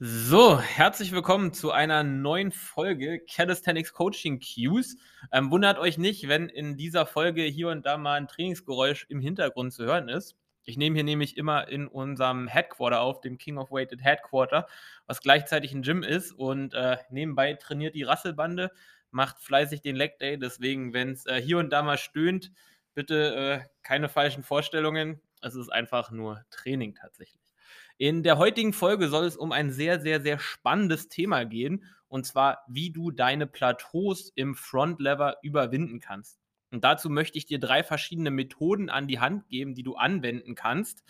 So, herzlich willkommen zu einer neuen Folge Calisthenics Coaching Cues. Ähm, wundert euch nicht, wenn in dieser Folge hier und da mal ein Trainingsgeräusch im Hintergrund zu hören ist. Ich nehme hier nämlich immer in unserem Headquarter auf, dem King of Weighted Headquarter, was gleichzeitig ein Gym ist und äh, nebenbei trainiert die Rasselbande, macht fleißig den Leg Day. Deswegen, wenn es äh, hier und da mal stöhnt, bitte äh, keine falschen Vorstellungen. Es ist einfach nur Training tatsächlich. In der heutigen Folge soll es um ein sehr, sehr, sehr spannendes Thema gehen. Und zwar, wie du deine Plateaus im Frontlever überwinden kannst. Und dazu möchte ich dir drei verschiedene Methoden an die Hand geben, die du anwenden kannst,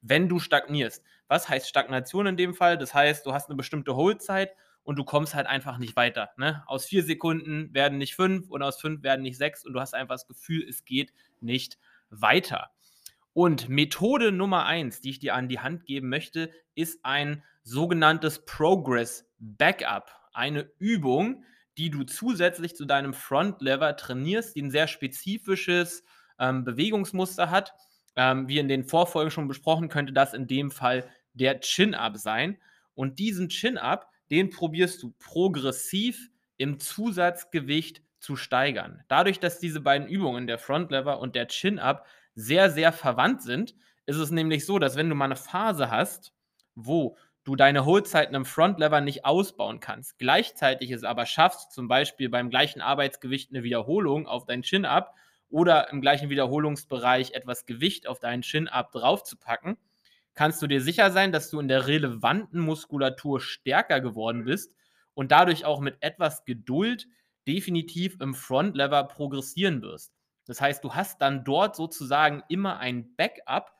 wenn du stagnierst. Was heißt Stagnation in dem Fall? Das heißt, du hast eine bestimmte Holdzeit und du kommst halt einfach nicht weiter. Ne? Aus vier Sekunden werden nicht fünf und aus fünf werden nicht sechs und du hast einfach das Gefühl, es geht nicht weiter. Und Methode Nummer eins, die ich dir an die Hand geben möchte, ist ein sogenanntes Progress Backup. Eine Übung, die du zusätzlich zu deinem Front Lever trainierst, die ein sehr spezifisches ähm, Bewegungsmuster hat. Ähm, wie in den Vorfolgen schon besprochen, könnte das in dem Fall der Chin-Up sein. Und diesen Chin-Up, den probierst du progressiv im Zusatzgewicht zu steigern. Dadurch, dass diese beiden Übungen, der Front Lever und der Chin-Up, sehr, sehr verwandt sind, ist es nämlich so, dass wenn du mal eine Phase hast, wo du deine Hohlzeiten im Frontlever nicht ausbauen kannst, gleichzeitig es aber schaffst, zum Beispiel beim gleichen Arbeitsgewicht eine Wiederholung auf dein Chin-Up oder im gleichen Wiederholungsbereich etwas Gewicht auf deinen Chin-Up draufzupacken, kannst du dir sicher sein, dass du in der relevanten Muskulatur stärker geworden bist und dadurch auch mit etwas Geduld definitiv im Frontlever progressieren wirst. Das heißt, du hast dann dort sozusagen immer ein Backup,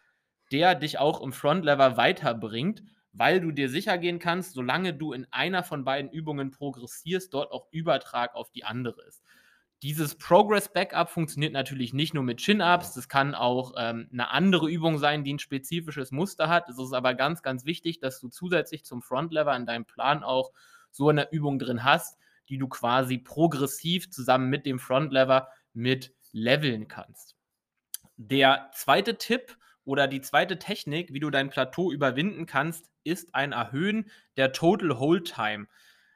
der dich auch im Frontlever weiterbringt, weil du dir sicher gehen kannst, solange du in einer von beiden Übungen progressierst, dort auch Übertrag auf die andere ist. Dieses Progress Backup funktioniert natürlich nicht nur mit Chin-Ups, das kann auch ähm, eine andere Übung sein, die ein spezifisches Muster hat. Es ist aber ganz, ganz wichtig, dass du zusätzlich zum Frontlever in deinem Plan auch so eine Übung drin hast, die du quasi progressiv zusammen mit dem Frontlever mit leveln kannst. Der zweite Tipp oder die zweite Technik, wie du dein Plateau überwinden kannst, ist ein Erhöhen der Total Hold Time.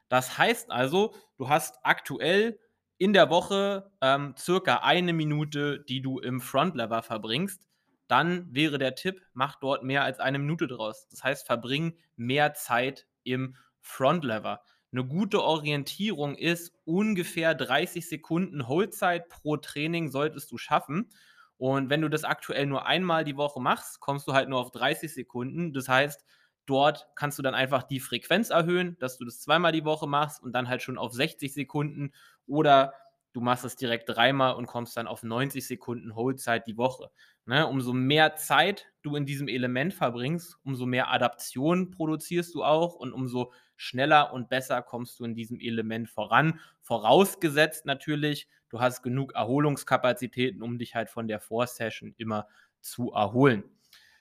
Das heißt also, du hast aktuell in der Woche ähm, circa eine Minute, die du im Frontlever verbringst. Dann wäre der Tipp, mach dort mehr als eine Minute draus. Das heißt, verbring mehr Zeit im Frontlever. Eine gute Orientierung ist ungefähr 30 Sekunden Holdzeit pro Training solltest du schaffen. Und wenn du das aktuell nur einmal die Woche machst, kommst du halt nur auf 30 Sekunden. Das heißt, dort kannst du dann einfach die Frequenz erhöhen, dass du das zweimal die Woche machst und dann halt schon auf 60 Sekunden oder du machst es direkt dreimal und kommst dann auf 90 Sekunden Holdzeit die Woche. Ne? Umso mehr Zeit du in diesem Element verbringst, umso mehr Adaption produzierst du auch und umso schneller und besser kommst du in diesem Element voran. Vorausgesetzt natürlich, du hast genug Erholungskapazitäten, um dich halt von der Vorsession immer zu erholen.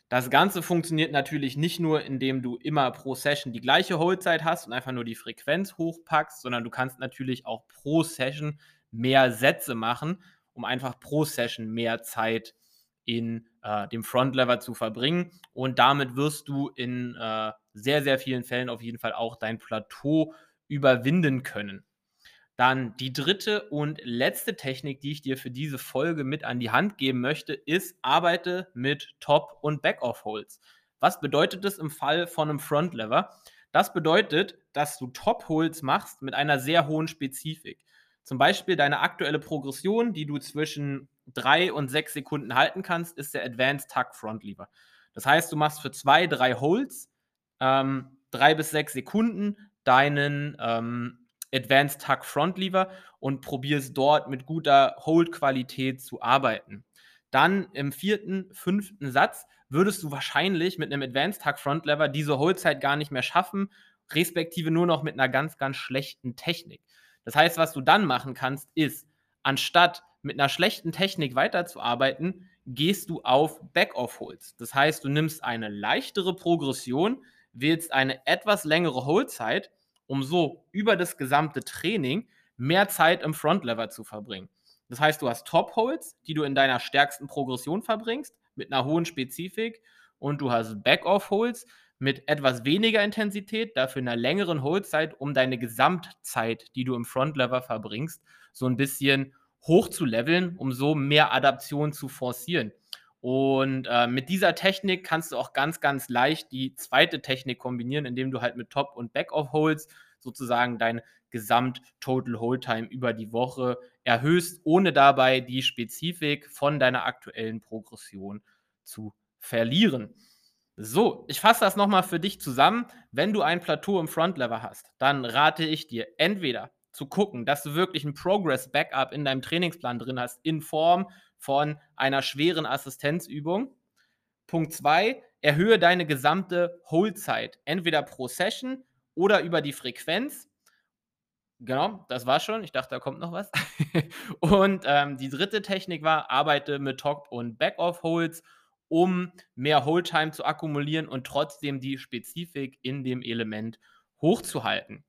Das Ganze funktioniert natürlich nicht nur, indem du immer pro Session die gleiche Holdzeit hast und einfach nur die Frequenz hochpackst, sondern du kannst natürlich auch pro Session mehr Sätze machen, um einfach pro Session mehr Zeit in äh, dem Frontlever zu verbringen. Und damit wirst du in äh, sehr, sehr vielen Fällen auf jeden Fall auch dein Plateau überwinden können. Dann die dritte und letzte Technik, die ich dir für diese Folge mit an die Hand geben möchte, ist, arbeite mit Top- und Back-Off-Holds. Was bedeutet das im Fall von einem Frontlever? Das bedeutet, dass du Top-Holds machst mit einer sehr hohen Spezifik. Zum Beispiel deine aktuelle Progression, die du zwischen drei und sechs Sekunden halten kannst, ist der Advanced Tuck Front Lever. Das heißt, du machst für zwei, drei Holds ähm, drei bis sechs Sekunden deinen ähm, Advanced Tuck Front Lever und probierst dort mit guter Hold-Qualität zu arbeiten. Dann im vierten, fünften Satz würdest du wahrscheinlich mit einem Advanced Tuck Front Lever diese Holdzeit gar nicht mehr schaffen, respektive nur noch mit einer ganz, ganz schlechten Technik. Das heißt, was du dann machen kannst, ist, anstatt mit einer schlechten Technik weiterzuarbeiten, gehst du auf Back-Off-Holds. Das heißt, du nimmst eine leichtere Progression, wählst eine etwas längere Holdzeit, um so über das gesamte Training mehr Zeit im Frontlever zu verbringen. Das heißt, du hast Top-Holds, die du in deiner stärksten Progression verbringst, mit einer hohen Spezifik, und du hast Back-Off-Holds, mit etwas weniger Intensität, dafür einer längeren Holdzeit, um deine Gesamtzeit, die du im Frontlever verbringst, so ein bisschen hoch zu leveln, um so mehr Adaption zu forcieren. Und äh, mit dieser Technik kannst du auch ganz, ganz leicht die zweite Technik kombinieren, indem du halt mit Top- und Back-of-Holds sozusagen dein Gesamt-Total-Hold-Time über die Woche erhöhst, ohne dabei die Spezifik von deiner aktuellen Progression zu verlieren. So, ich fasse das nochmal für dich zusammen. Wenn du ein Plateau im Frontlever hast, dann rate ich dir entweder zu gucken, dass du wirklich ein Progress-Backup in deinem Trainingsplan drin hast, in Form von einer schweren Assistenzübung. Punkt 2, erhöhe deine gesamte Holdzeit, entweder pro Session oder über die Frequenz. Genau, das war schon. Ich dachte, da kommt noch was. und ähm, die dritte Technik war, arbeite mit Top- und Back-Off-Holds um mehr Hold-Time zu akkumulieren und trotzdem die Spezifik in dem Element hochzuhalten.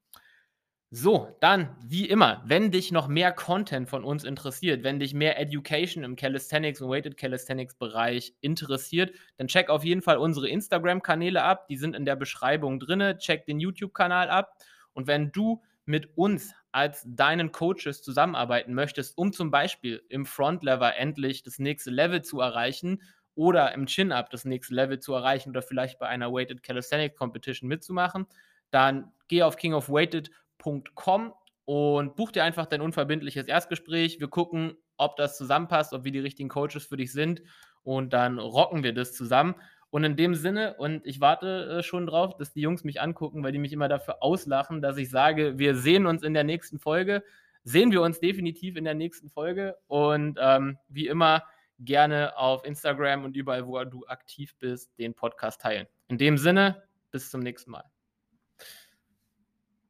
So, dann, wie immer, wenn dich noch mehr Content von uns interessiert, wenn dich mehr Education im Calisthenics und Weighted Calisthenics Bereich interessiert, dann check auf jeden Fall unsere Instagram-Kanäle ab. Die sind in der Beschreibung drin. Check den YouTube-Kanal ab. Und wenn du mit uns als deinen Coaches zusammenarbeiten möchtest, um zum Beispiel im Front-Lever endlich das nächste Level zu erreichen oder im Chin-Up das nächste Level zu erreichen oder vielleicht bei einer Weighted Calisthenics Competition mitzumachen, dann geh auf kingofweighted.com und buch dir einfach dein unverbindliches Erstgespräch. Wir gucken, ob das zusammenpasst, ob wir die richtigen Coaches für dich sind und dann rocken wir das zusammen. Und in dem Sinne, und ich warte äh, schon drauf, dass die Jungs mich angucken, weil die mich immer dafür auslachen, dass ich sage, wir sehen uns in der nächsten Folge. Sehen wir uns definitiv in der nächsten Folge. Und ähm, wie immer, gerne auf Instagram und überall, wo du aktiv bist, den Podcast teilen. In dem Sinne, bis zum nächsten Mal.